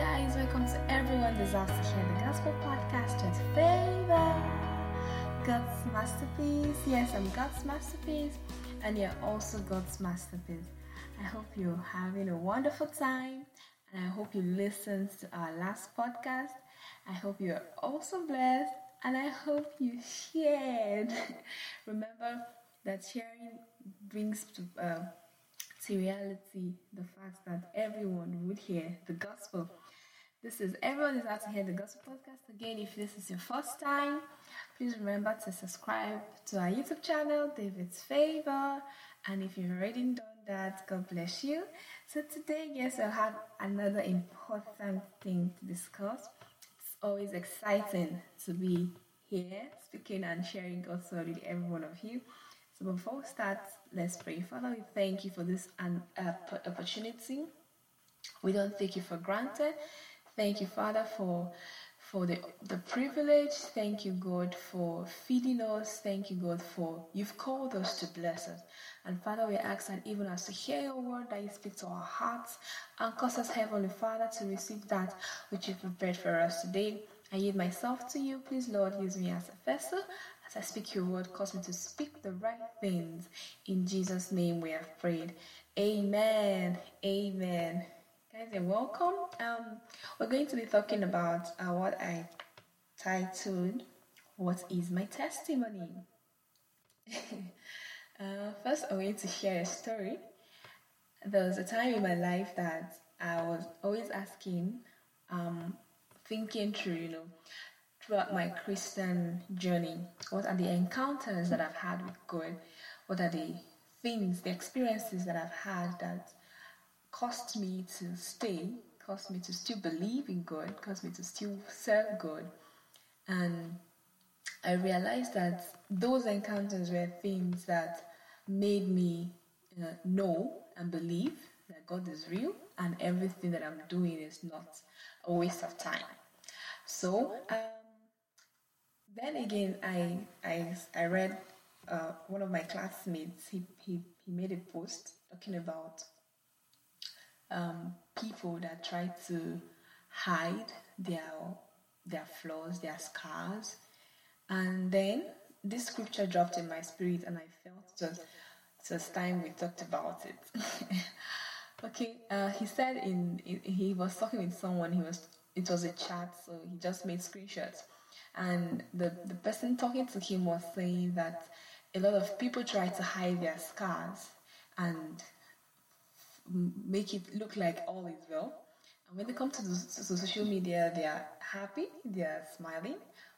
guys, welcome to Everyone Deserves to Hear the Gospel Podcast with Favor. God's masterpiece. Yes, I'm God's masterpiece, and you're also God's masterpiece. I hope you're having a wonderful time, and I hope you listened to our last podcast. I hope you're also blessed, and I hope you shared. Remember that sharing brings to uh, to reality the fact that everyone would hear the gospel. This is everyone is out to hear the gospel podcast. Again, if this is your first time, please remember to subscribe to our YouTube channel, David's Favor. And if you've already done that, God bless you. So today, yes, I have another important thing to discuss. It's always exciting to be here speaking and sharing God's word with every one of you. So before we start, let's pray. Father, we thank you for this uh, opportunity. We don't take you for granted. Thank you, Father, for for the, the privilege. Thank you, God, for feeding us. Thank you, God, for you've called us to bless us. And Father, we ask that even as to hear your word, that you speak to our hearts and cause us, Heavenly Father, to receive that which you've prepared for us today. I yield myself to you. Please, Lord, use me as a vessel as I speak your word, cause me to speak the right things. In Jesus' name we have prayed. Amen. Amen. Guys, you're welcome. Um, we're going to be talking about uh, what I titled What is My Testimony? uh, first, I'm going to share a story. There was a time in my life that I was always asking, um, thinking through, you know, throughout my Christian journey? What are the encounters that I've had with God? What are the things, the experiences that I've had that caused me to stay, caused me to still believe in God, caused me to still serve God? And I realized that those encounters were things that made me uh, know and believe that God is real and everything that I'm doing is not a waste of time. So, um, then again, I I I read uh, one of my classmates. He he he made a post talking about um, people that try to hide their their flaws, their scars, and then this scripture dropped in my spirit, and I felt just just time we talked about it. okay, uh, he said in, he was talking with someone. He was it was a chat, so he just made screenshots and the, the person talking to him was saying that a lot of people try to hide their scars and make it look like all is well. And when they come to, the, to social media, they are happy, they are smiling,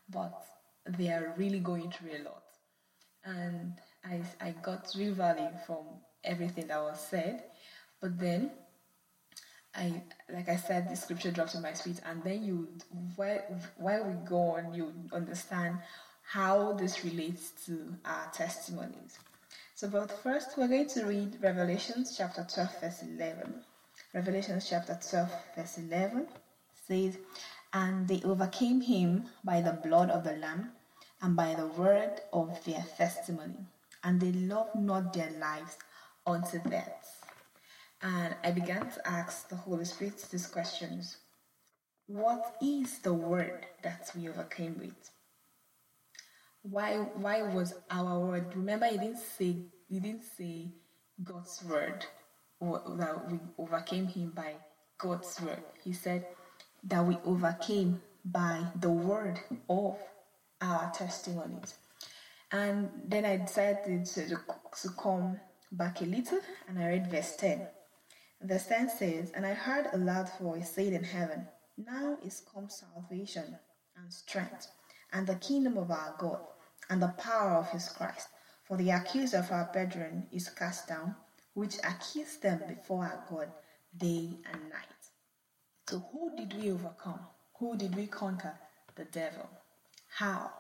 but they are really going through a lot. And I, I got real value from everything that was said. But then I like I said, the scripture drops in my spirit, and then you while while we go on, you understand how this relates to our testimonies. So, but first, we're going to read Revelations chapter 12, verse 11. Revelations chapter 12, verse 11 says, And they overcame him by the blood of the Lamb and by the word of their testimony, and they loved not their lives unto death. And I began to ask the Holy Spirit these questions What is the word that we overcame with? Why why was our word? Remember he didn't say he didn't say God's word or that we overcame him by God's word. He said that we overcame by the word of our testimonies. And then I decided to, to come back a little and I read verse 10. Verse 10 says, And I heard a loud voice saying in heaven, Now is come salvation and strength, and the kingdom of our God, and the power of his Christ. For the accuser of our brethren is cast down, which accused them before our God day and night. So, who did we overcome? Who did we conquer? The devil. How?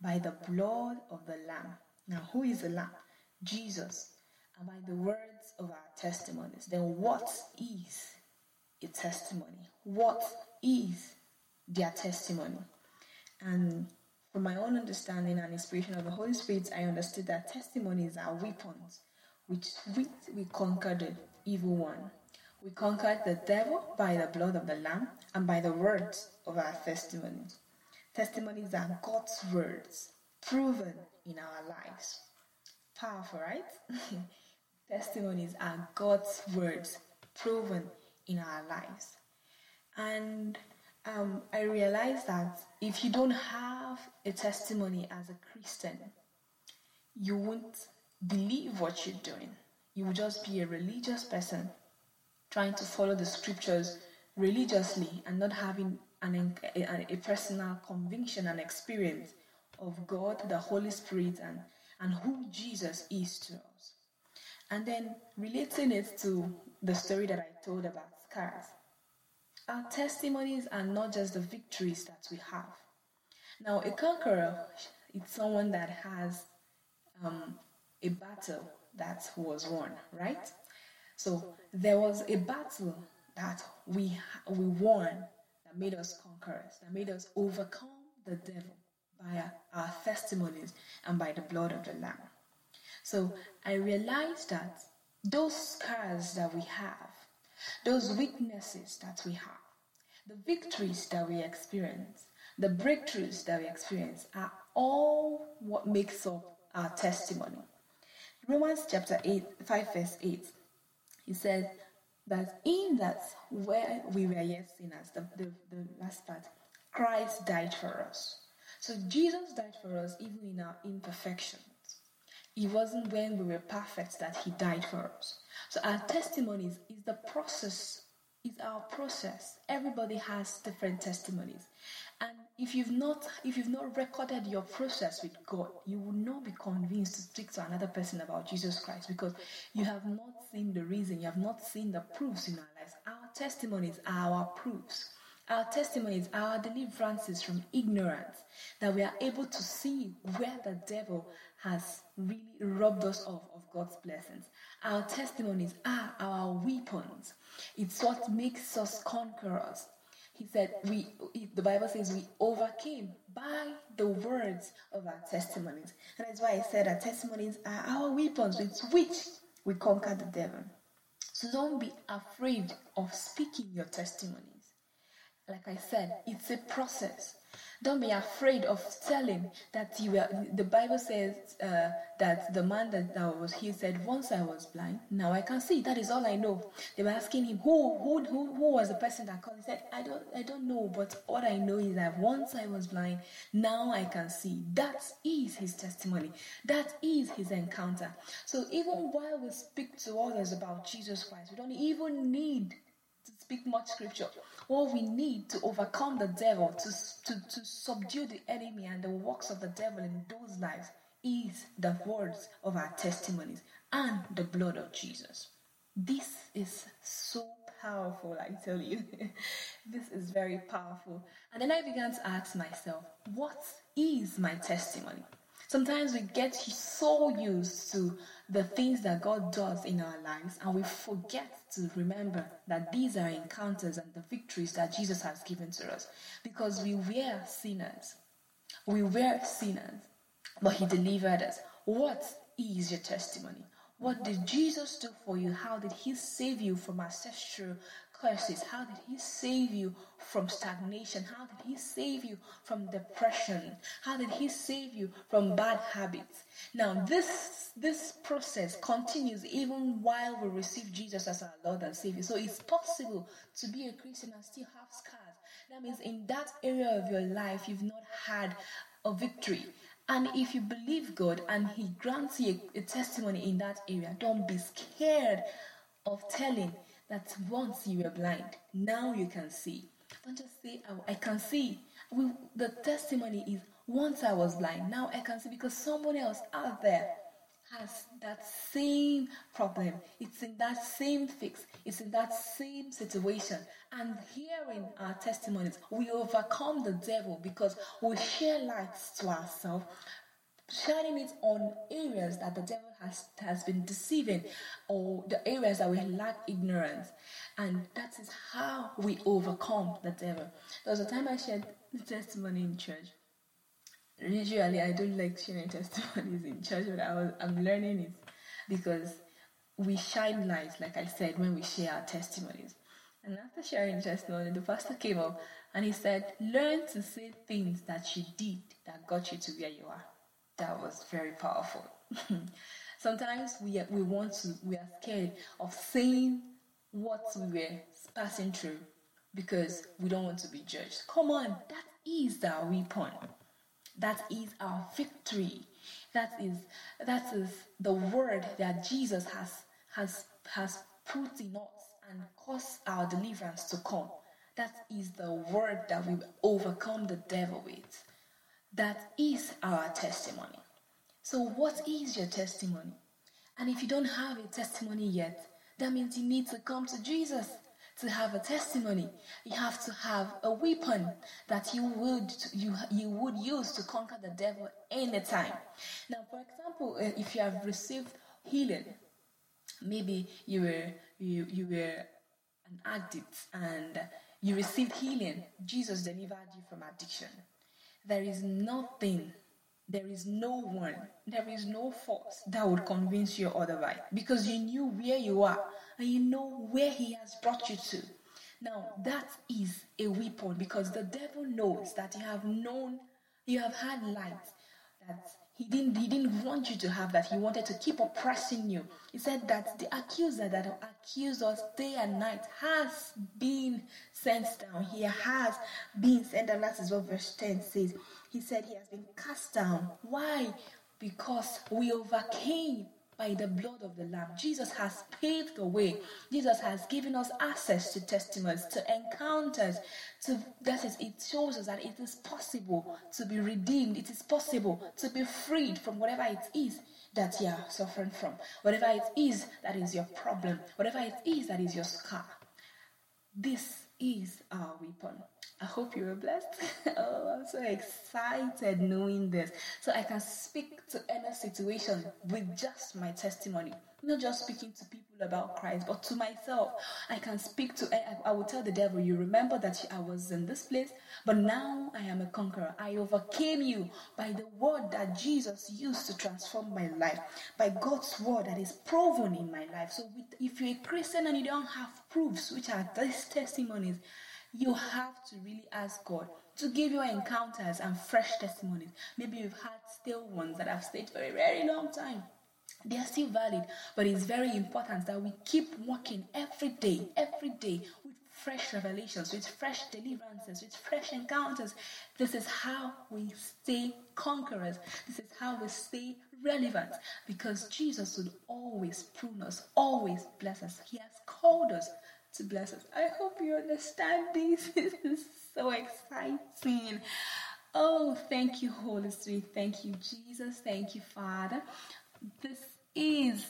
By the blood of the Lamb. Now, who is the Lamb? Jesus. And by the words of our testimonies, then what is a testimony? What is their testimony? And from my own understanding and inspiration of the Holy Spirit, I understood that testimonies are weapons which we conquer the evil one. We conquered the devil by the blood of the Lamb and by the words of our testimonies. Testimonies are God's words proven in our lives. Powerful, right? testimonies are God's words proven in our lives. And um, I realized that if you don't have a testimony as a Christian, you won't believe what you're doing. You will just be a religious person trying to follow the scriptures religiously and not having an, a, a personal conviction and experience of God, the Holy Spirit, and, and who Jesus is to us. And then relating it to the story that I told about scars. Our testimonies are not just the victories that we have. Now, a conqueror is someone that has um, a battle that was won, right? So there was a battle that we we won that made us conquerors, that made us overcome the devil by our, our testimonies and by the blood of the Lamb. So I realized that those scars that we have, those weaknesses that we have, the victories that we experience, the breakthroughs that we experience are all what makes up our testimony. Romans chapter 8, 5 verse 8, he says that in that where we were yet sinners, the, the, the last part, Christ died for us. So Jesus died for us even in our imperfections. It wasn't when we were perfect that he died for us. So our testimonies is the process, is our process. Everybody has different testimonies. And if you've not if you've not recorded your process with God, you will not be convinced to speak to another person about Jesus Christ because you have not seen the reason, you have not seen the proofs in our lives. Our testimonies are our proofs. Our testimonies are our deliverances from ignorance, that we are able to see where the devil has really robbed us of, of God's blessings. Our testimonies are our weapons. It's what makes us conquerors. He said, "We." The Bible says we overcame by the words of our testimonies, and that's why I said our testimonies are our weapons with which we conquer the devil. So don't be afraid of speaking your testimonies. Like I said, it's a process. Don't be afraid of telling that you were. The Bible says uh, that the man that, that was he said, "Once I was blind, now I can see." That is all I know. They were asking him, "Who, who, who, who was the person that called?" He said, "I don't, I don't know, but what I know is that once I was blind, now I can see." That is his testimony. That is his encounter. So even while we speak to others about Jesus Christ, we don't even need to speak much scripture. All we need to overcome the devil, to, to, to subdue the enemy and the works of the devil in those lives, is the words of our testimonies and the blood of Jesus. This is so powerful, I tell you. this is very powerful. And then I began to ask myself, what is my testimony? Sometimes we get so used to the things that God does in our lives and we forget to remember that these are encounters and the victories that Jesus has given to us because we were sinners. We were sinners, but He delivered us. What is your testimony? What did Jesus do for you? How did He save you from ancestral curses? How did He save you from stagnation? How did He save you from depression? How did He save you from bad habits? Now, this, this process continues even while we receive Jesus as our Lord and Savior. So it's possible to be a Christian and still have scars. That means in that area of your life, you've not had a victory. And if you believe God and He grants you a, a testimony in that area, don't be scared of telling that once you were blind, now you can see. Don't just say, I can see. We, the testimony is, once I was blind, now I can see because someone else out there has that same problem. It's in that same fix. It's in that same situation. And hearing our testimonies, we overcome the devil because we share lights to ourselves shining it on areas that the devil has, has been deceiving or the areas that we lack ignorance. And that is how we overcome the devil. There was a time I shared the testimony in church. Usually, I don't like sharing testimonies in church, but I was, I'm learning it because we shine light, like I said, when we share our testimonies. And after sharing testimony, the pastor came up and he said, Learn to say things that you did that got you to where you are. That was very powerful. Sometimes we, we want to, we are scared of saying what we were passing through because we don't want to be judged. Come on, that is our weapon. That is our victory. That is that is the word that Jesus has has has put in us and caused our deliverance to come. That is the word that we overcome the devil with. That is our testimony. So, what is your testimony? And if you don't have a testimony yet, that means you need to come to Jesus to have a testimony. You have to have a weapon that you would you you would use to conquer the devil anytime. Now, for example, uh, if you have received healing, maybe you were you you were an addict and you received healing. Jesus delivered you from addiction. There is nothing there is no one, there is no force that would convince you otherwise because you knew where you are and you know where he has brought you to. Now, that is a weapon because the devil knows that you have known, you have had light, that he didn't, he didn't want you to have that. He wanted to keep oppressing you. He said that the accuser that accused us day and night has been sent down. He has been sent down. That is what verse 10 says. He said he has been cast down. Why? Because we overcame by the blood of the Lamb. Jesus has paved the way. Jesus has given us access to testimonies, to encounters. To that is, it shows us that it is possible to be redeemed. It is possible to be freed from whatever it is that you are suffering from, whatever it is that is your problem, whatever it is that is your scar. This is uh, our weapon. I hope you were blessed. oh, I'm so excited knowing this. So I can speak to any situation with just my testimony. Not just speaking to people about Christ, but to myself. I can speak to, I, I will tell the devil, You remember that I was in this place, but now I am a conqueror. I overcame you by the word that Jesus used to transform my life, by God's word that is proven in my life. So with, if you're a Christian and you don't have proofs, which are these testimonies, you have to really ask God to give you encounters and fresh testimonies. Maybe you've had still ones that have stayed for a very long time. They are still valid, but it's very important that we keep working every day, every day with fresh revelations, with fresh deliverances, with fresh encounters. This is how we stay conquerors. This is how we stay relevant because Jesus would always prune us, always bless us. He has called us to bless us. I hope you understand this. This is so exciting. Oh, thank you, Holy Spirit. Thank you, Jesus. Thank you, Father. This is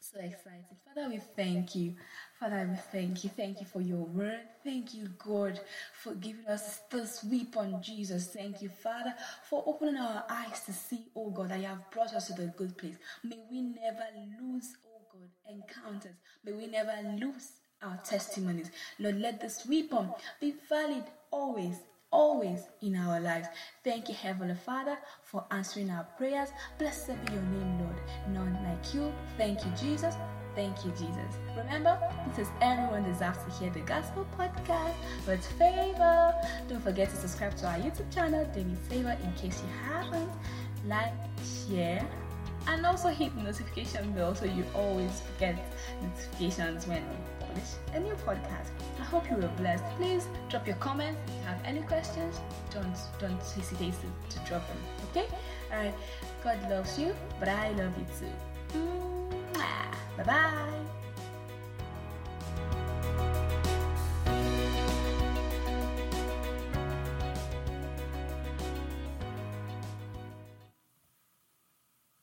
so exciting. Father, we thank you. Father, we thank you. Thank you for your word. Thank you, God, for giving us this weapon, Jesus. Thank you, Father, for opening our eyes to see, oh God, that you have brought us to the good place. May we never lose, oh God, encounters. May we never lose our testimonies. Lord, let this weapon be valid always, always in our lives. Thank you, Heavenly Father, for answering our prayers. Blessed be your name, Lord. None like you. Thank you, Jesus. Thank you, Jesus. Remember, this is Everyone Deserves to Hear the Gospel podcast with favor. Don't forget to subscribe to our YouTube channel, David Favor, in case you haven't. Like, share, and also hit the notification bell so you always get notifications when we publish a new podcast. I hope you were blessed. Please drop your comments. If you have any questions, don't don't hesitate to, to drop them. Okay? Alright. God loves you, but I love you too. Bye bye.